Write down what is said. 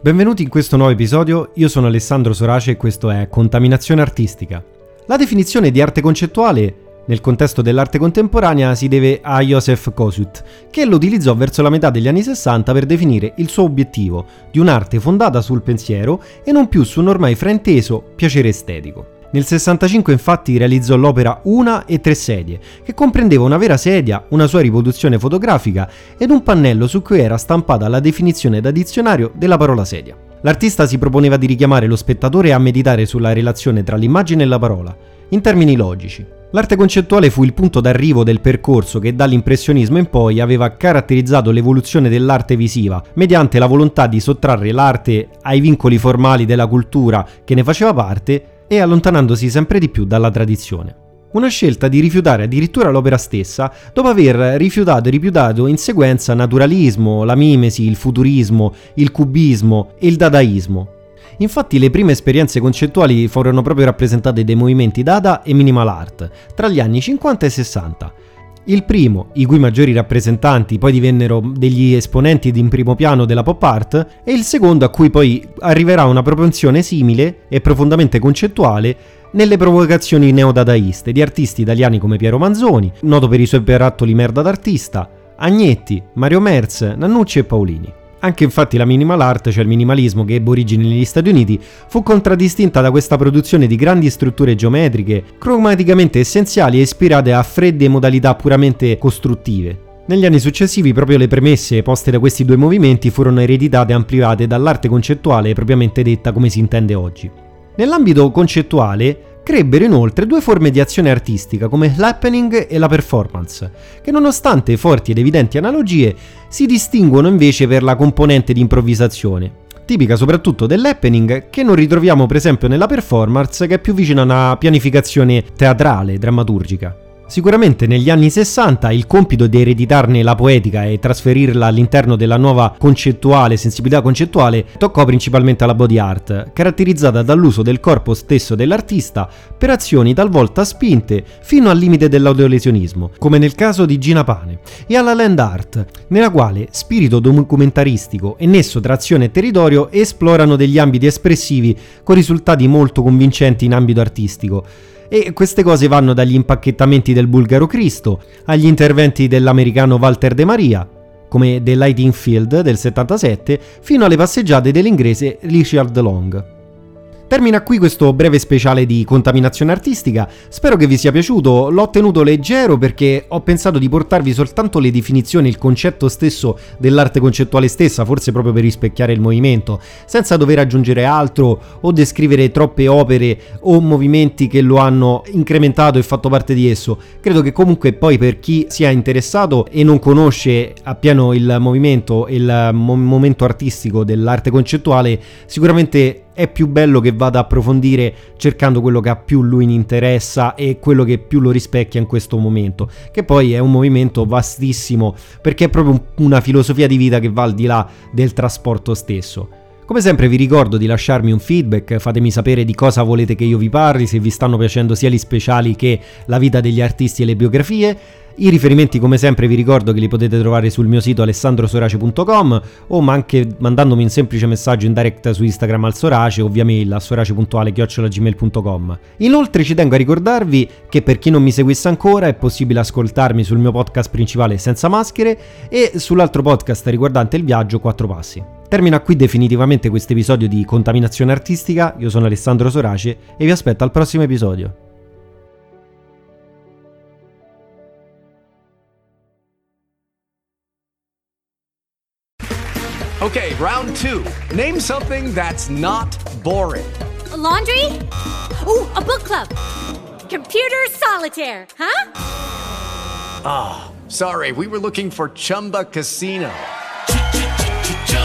Benvenuti in questo nuovo episodio. Io sono Alessandro Sorace e questo è Contaminazione Artistica. La definizione di arte concettuale nel contesto dell'arte contemporanea si deve a Joseph Kosuth, che lo utilizzò verso la metà degli anni 60 per definire il suo obiettivo di un'arte fondata sul pensiero e non più su un ormai frainteso piacere estetico. Nel 65 infatti realizzò l'opera Una e tre sedie, che comprendeva una vera sedia, una sua riproduzione fotografica ed un pannello su cui era stampata la definizione da dizionario della parola sedia. L'artista si proponeva di richiamare lo spettatore a meditare sulla relazione tra l'immagine e la parola, in termini logici. L'arte concettuale fu il punto d'arrivo del percorso che dall'impressionismo in poi aveva caratterizzato l'evoluzione dell'arte visiva, mediante la volontà di sottrarre l'arte ai vincoli formali della cultura che ne faceva parte e allontanandosi sempre di più dalla tradizione. Una scelta di rifiutare addirittura l'opera stessa dopo aver rifiutato e rifiutato in sequenza naturalismo, la mimesi, il futurismo, il cubismo e il dadaismo. Infatti le prime esperienze concettuali furono proprio rappresentate dai movimenti Dada e Minimal Art tra gli anni 50 e 60. Il primo, i cui maggiori rappresentanti poi divennero degli esponenti in primo piano della pop art, e il secondo a cui poi arriverà una propensione simile e profondamente concettuale nelle provocazioni neodadaiste di artisti italiani come Piero Manzoni, noto per i suoi barattoli merda d'artista, Agnetti, Mario Merz, Nannucci e Paolini. Anche infatti la minimal art, cioè il minimalismo che ebbe origini negli Stati Uniti, fu contraddistinta da questa produzione di grandi strutture geometriche, cromaticamente essenziali e ispirate a fredde modalità puramente costruttive. Negli anni successivi proprio le premesse poste da questi due movimenti furono ereditate e ampliate dall'arte concettuale propriamente detta come si intende oggi. Nell'ambito concettuale crebbero inoltre due forme di azione artistica come l'happening e la performance, che nonostante forti ed evidenti analogie si distinguono invece per la componente di improvvisazione, tipica soprattutto dell'happening che non ritroviamo per esempio nella performance che è più vicina a una pianificazione teatrale, drammaturgica. Sicuramente negli anni 60 il compito di ereditarne la poetica e trasferirla all'interno della nuova concettuale, sensibilità concettuale, toccò principalmente alla body art, caratterizzata dall'uso del corpo stesso dell'artista per azioni talvolta spinte fino al limite dell'autolesionismo, come nel caso di Gina Pane, e alla land art, nella quale spirito documentaristico e nesso tra azione e territorio esplorano degli ambiti espressivi con risultati molto convincenti in ambito artistico. E queste cose vanno dagli impacchettamenti del bulgaro Cristo agli interventi dell'americano Walter De Maria, come The Lighting Field del 77, fino alle passeggiate dell'inglese Richard Long. Termina qui questo breve speciale di contaminazione artistica, spero che vi sia piaciuto, l'ho tenuto leggero perché ho pensato di portarvi soltanto le definizioni, il concetto stesso dell'arte concettuale stessa, forse proprio per rispecchiare il movimento, senza dover aggiungere altro o descrivere troppe opere o movimenti che lo hanno incrementato e fatto parte di esso. Credo che comunque poi per chi sia interessato e non conosce appieno il movimento e il momento artistico dell'arte concettuale, sicuramente è più bello che vada a approfondire cercando quello che a più lui interessa e quello che più lo rispecchia in questo momento, che poi è un movimento vastissimo perché è proprio una filosofia di vita che va al di là del trasporto stesso. Come sempre vi ricordo di lasciarmi un feedback, fatemi sapere di cosa volete che io vi parli, se vi stanno piacendo sia gli speciali che la vita degli artisti e le biografie. I riferimenti come sempre vi ricordo che li potete trovare sul mio sito alessandrosorace.com o ma anche mandandomi un semplice messaggio in direct su Instagram al Sorace o via mail a sorace.ale.gmail.com Inoltre ci tengo a ricordarvi che per chi non mi seguisse ancora è possibile ascoltarmi sul mio podcast principale Senza Maschere e sull'altro podcast riguardante il viaggio Quattro Passi. Termina qui definitivamente questo episodio di Contaminazione Artistica, io sono Alessandro Sorace e vi aspetto al prossimo episodio. Okay, round two. Name something that's not boring. A laundry? Ooh, a book club. Computer solitaire, huh? Ah, oh, sorry, we were looking for Chumba Casino.